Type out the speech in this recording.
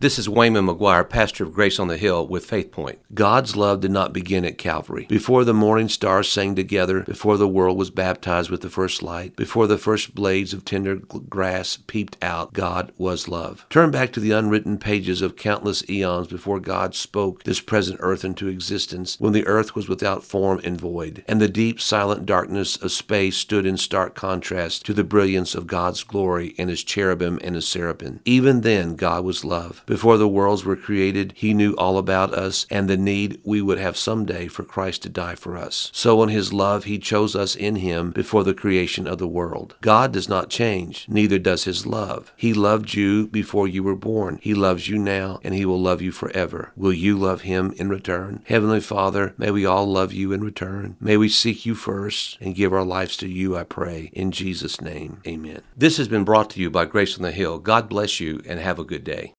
This is Wayman McGuire, pastor of Grace on the Hill with Faith Point. God's love did not begin at Calvary. Before the morning stars sang together, before the world was baptized with the first light, before the first blades of tender grass peeped out, God was love. Turn back to the unwritten pages of countless eons before God spoke this present earth into existence, when the earth was without form and void, and the deep, silent darkness of space stood in stark contrast to the brilliance of God's glory and his cherubim and his seraphim. Even then, God was love. Before the worlds were created, He knew all about us and the need we would have someday for Christ to die for us. So, in His love, He chose us in Him before the creation of the world. God does not change, neither does His love. He loved you before you were born. He loves you now, and He will love you forever. Will you love Him in return? Heavenly Father, may we all love you in return. May we seek you first and give our lives to you, I pray. In Jesus' name, amen. This has been brought to you by Grace on the Hill. God bless you and have a good day.